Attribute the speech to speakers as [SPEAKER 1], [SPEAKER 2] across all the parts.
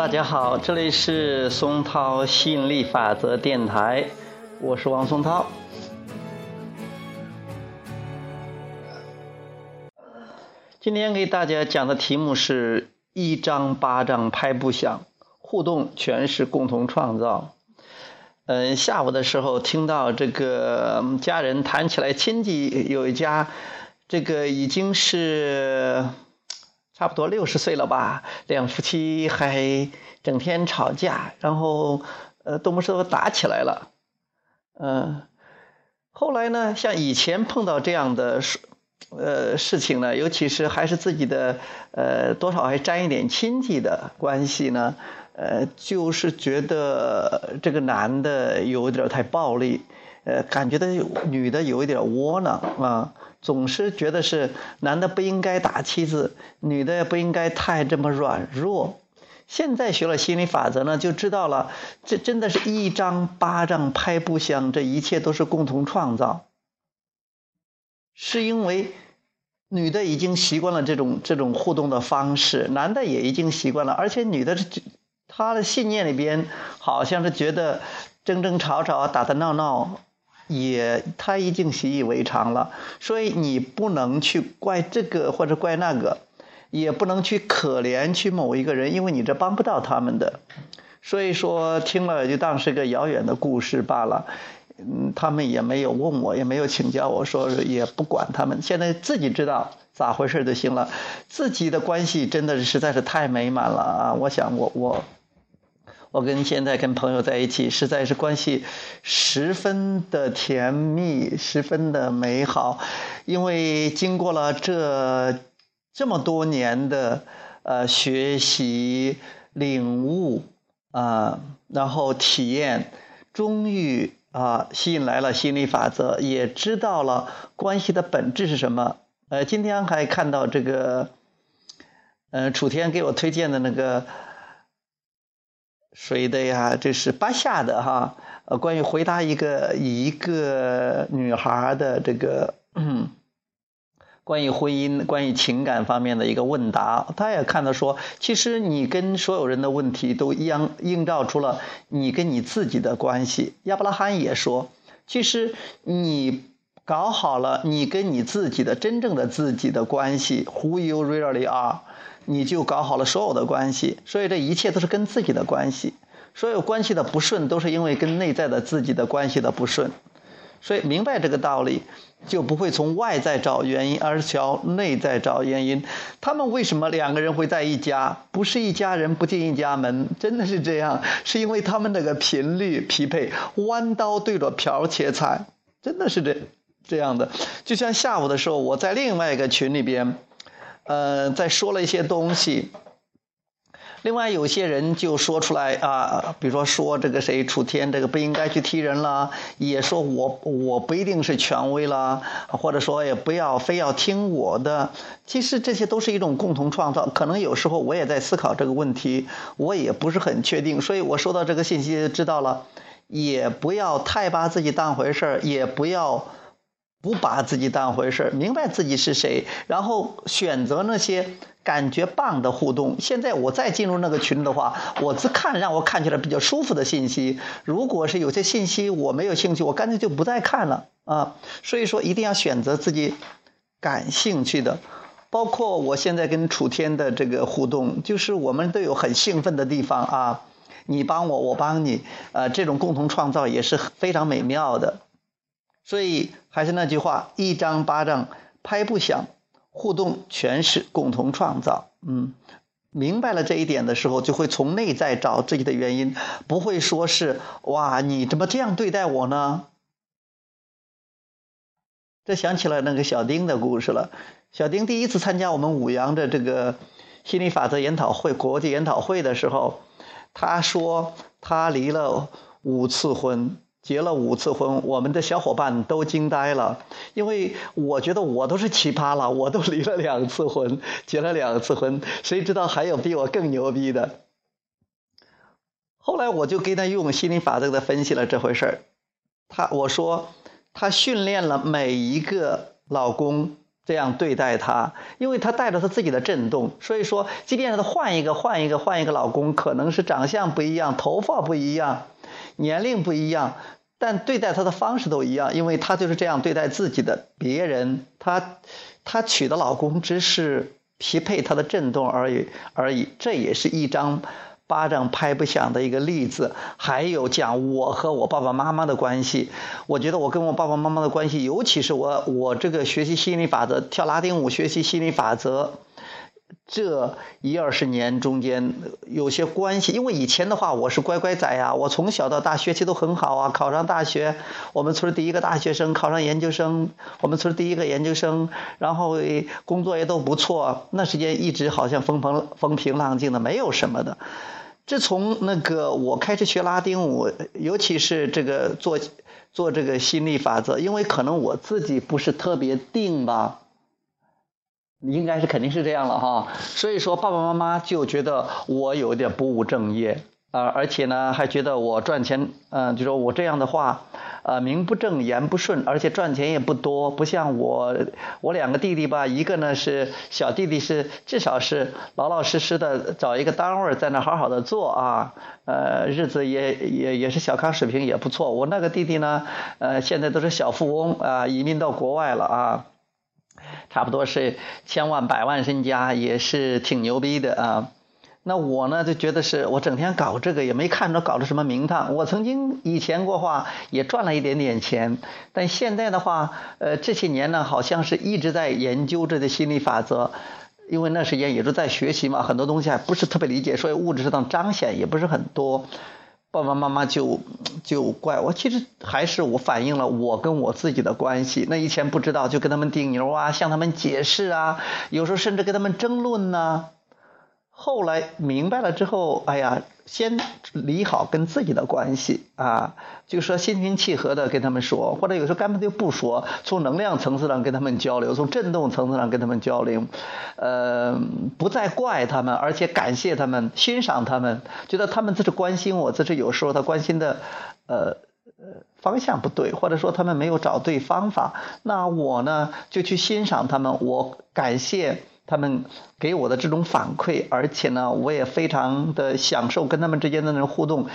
[SPEAKER 1] 大家好，这里是松涛吸引力法则电台，我是王松涛。今天给大家讲的题目是一张巴掌拍不响，互动全是共同创造。嗯，下午的时候听到这个家人谈起来亲戚有一家，这个已经是。差不多六十岁了吧，两夫妻还整天吵架，然后呃，动不动打起来了，嗯，后来呢，像以前碰到这样的事，呃，事情呢，尤其是还是自己的呃，多少还沾一点亲戚的关系呢，呃，就是觉得这个男的有点太暴力，呃，感觉到女的有一点窝囊啊。总是觉得是男的不应该打妻子，女的也不应该太这么软弱。现在学了心理法则呢，就知道了，这真的是一张巴掌拍不响，这一切都是共同创造。是因为女的已经习惯了这种这种互动的方式，男的也已经习惯了，而且女的她的信念里边好像是觉得争争吵吵、打打闹闹。也他已经习以为常了，所以你不能去怪这个或者怪那个，也不能去可怜去某一个人，因为你这帮不到他们的。所以说听了就当是个遥远的故事罢了。嗯，他们也没有问我，也没有请教我说，也不管他们，现在自己知道咋回事就行了。自己的关系真的实在是太美满了啊！我想我我。我跟现在跟朋友在一起，实在是关系十分的甜蜜，十分的美好。因为经过了这这么多年的呃学习、领悟啊，然后体验，终于啊吸引来了心理法则，也知道了关系的本质是什么。呃，今天还看到这个，呃，楚天给我推荐的那个。谁的呀？这是巴夏的哈。呃，关于回答一个一个女孩的这个关于婚姻、关于情感方面的一个问答，他也看到说，其实你跟所有人的问题都一样映照出了你跟你自己的关系。亚伯拉罕也说，其实你搞好了你跟你自己的真正的自己的关系，Who you really are。你就搞好了所有的关系，所以这一切都是跟自己的关系。所有关系的不顺，都是因为跟内在的自己的关系的不顺。所以明白这个道理，就不会从外在找原因，而是朝内在找原因。他们为什么两个人会在一家？不是一家人不进一家门，真的是这样，是因为他们那个频率匹配，弯刀对着瓢切菜，真的是这这样的。就像下午的时候，我在另外一个群里边。呃，在说了一些东西。另外，有些人就说出来啊，比如说说这个谁楚天这个不应该去踢人了，也说我我不一定是权威了，或者说也不要非要听我的。其实这些都是一种共同创造。可能有时候我也在思考这个问题，我也不是很确定，所以我收到这个信息知道了，也不要太把自己当回事儿，也不要。不把自己当回事明白自己是谁，然后选择那些感觉棒的互动。现在我再进入那个群的话，我只看让我看起来比较舒服的信息。如果是有些信息我没有兴趣，我干脆就不再看了啊。所以说，一定要选择自己感兴趣的。包括我现在跟楚天的这个互动，就是我们都有很兴奋的地方啊。你帮我，我帮你，呃，这种共同创造也是非常美妙的。所以还是那句话，一张巴掌拍不响，互动全是共同创造。嗯，明白了这一点的时候，就会从内在找自己的原因，不会说是哇，你怎么这样对待我呢？这想起了那个小丁的故事了。小丁第一次参加我们五羊的这个心理法则研讨会、国际研讨会的时候，他说他离了五次婚。结了五次婚，我们的小伙伴都惊呆了，因为我觉得我都是奇葩了，我都离了两次婚，结了两次婚，谁知道还有比我更牛逼的？后来我就给他用心理法则的分析了这回事儿，他我说他训练了每一个老公。这样对待他，因为他带着他自己的震动，所以说，即便是他换一个、换一个、换一个老公，可能是长相不一样、头发不一样、年龄不一样，但对待他的方式都一样，因为他就是这样对待自己的别人。他他娶的老公只是匹配他的震动而已而已，这也是一张。巴掌拍不响的一个例子，还有讲我和我爸爸妈妈的关系。我觉得我跟我爸爸妈妈的关系，尤其是我我这个学习心理法则，跳拉丁舞学习心理法则，这一二十年中间有些关系。因为以前的话，我是乖乖仔呀，我从小到大学习都很好啊，考上大学，我们村第一个大学生，考上研究生，我们村第一个研究生，然后工作也都不错。那时间一直好像风风风平浪静的，没有什么的。自从那个我开始学拉丁舞，尤其是这个做做这个心理法则，因为可能我自己不是特别定吧，应该是肯定是这样了哈。所以说爸爸妈妈就觉得我有点不务正业啊，而且呢还觉得我赚钱，嗯，就说我这样的话。呃，名不正言不顺，而且赚钱也不多，不像我，我两个弟弟吧，一个呢是小弟弟是至少是老老实实的找一个单位在那好好的做啊，呃，日子也也也是小康水平也不错。我那个弟弟呢，呃，现在都是小富翁啊，移民到国外了啊，差不多是千万百万身家，也是挺牛逼的啊。那我呢就觉得是我整天搞这个也没看着搞着什么名堂。我曾经以前过话也赚了一点点钱，但现在的话，呃，这些年呢好像是一直在研究这个心理法则，因为那时间也是在学习嘛，很多东西还不是特别理解，所以物质上彰显也不是很多。爸爸妈妈就就怪我，其实还是我反映了我跟我自己的关系。那以前不知道就跟他们顶牛啊，向他们解释啊，有时候甚至跟他们争论呢。后来明白了之后，哎呀，先理好跟自己的关系啊，就说心平气和的跟他们说，或者有时候根本就不说，从能量层次上跟他们交流，从振动层次上跟他们交流，呃，不再怪他们，而且感谢他们，欣赏他们，觉得他们这是关心我，这是有时候他关心的，呃呃方向不对，或者说他们没有找对方法，那我呢就去欣赏他们，我感谢。他们给我的这种反馈，而且呢，我也非常的享受跟他们之间的那种互动，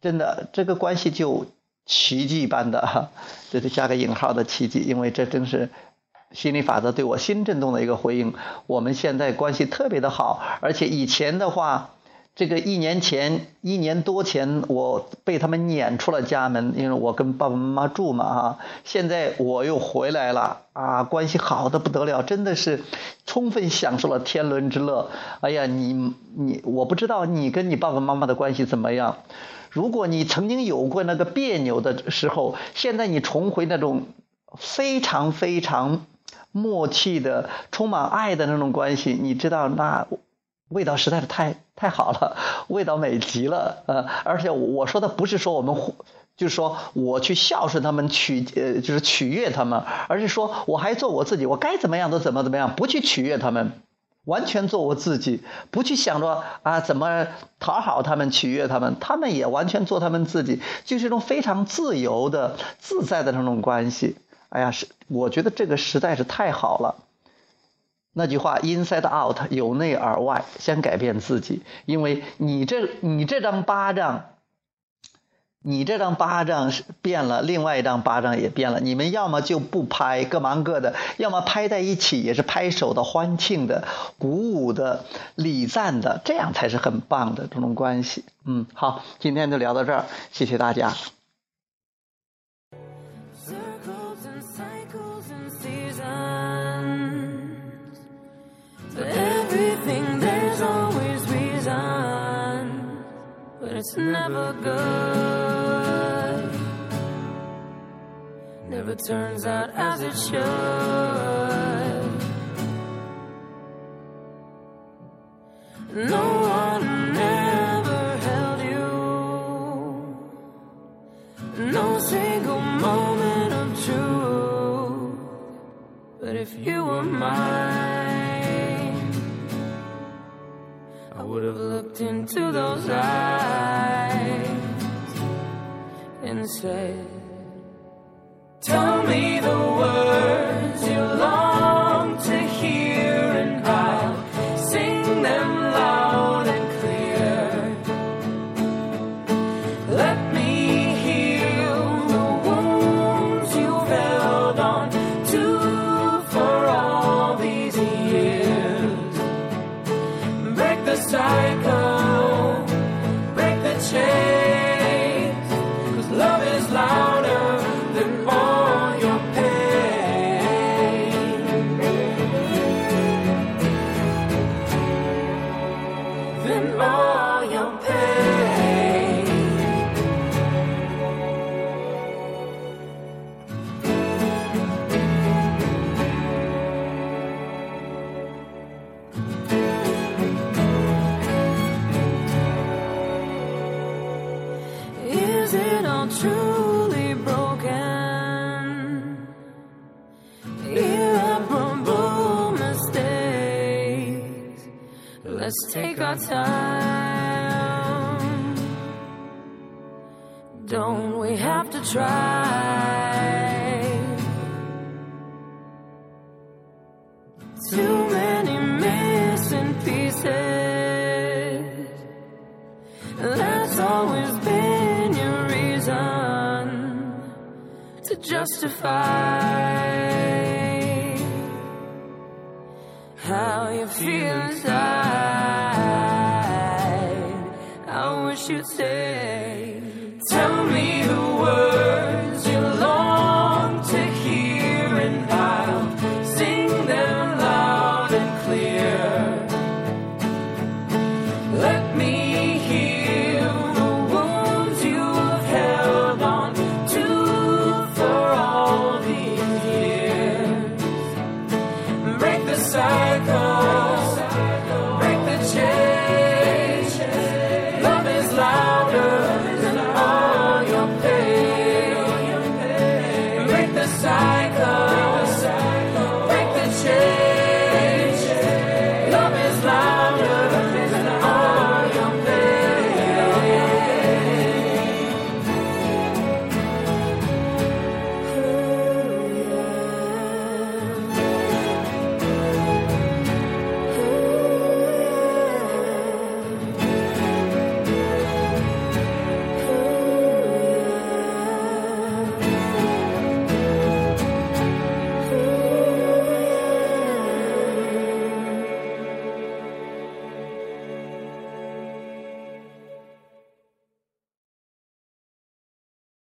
[SPEAKER 1] 真的，这个关系就奇迹般的，哈 这得加个引号的奇迹，因为这真是心理法则对我心震动的一个回应。我们现在关系特别的好，而且以前的话。这个一年前，一年多前，我被他们撵出了家门，因为我跟爸爸妈妈住嘛，哈。现在我又回来了，啊，关系好的不得了，真的是充分享受了天伦之乐。哎呀，你你，我不知道你跟你爸爸妈妈的关系怎么样。如果你曾经有过那个别扭的时候，现在你重回那种非常非常默契的、充满爱的那种关系，你知道那。味道实在是太太好了，味道美极了，呃，而且我说的不是说我们，就是说我去孝顺他们，取呃，就是取悦他们，而是说我还做我自己，我该怎么样都怎么怎么样，不去取悦他们，完全做我自己，不去想着啊怎么讨好他们，取悦他们，他们也完全做他们自己，就是一种非常自由的、自在的那种关系。哎呀，是我觉得这个实在是太好了。那句话，inside out，由内而外，先改变自己，因为你这你这张巴掌，你这张巴掌是变了，另外一张巴掌也变了。你们要么就不拍，各忙各的；要么拍在一起，也是拍手的、欢庆的、鼓舞的、礼赞的，这样才是很棒的这种关系。嗯，好，今天就聊到这儿，谢谢大家。It's never good. Never turns out as it should. No one ever held you. No single moment of truth. But if you were mine, I would have looked into those eyes Tell me the words you long
[SPEAKER 2] truly broken. Irreparable mistakes. Let's take our time. Don't we have to try? Justify how you feel inside. I wish you'd say.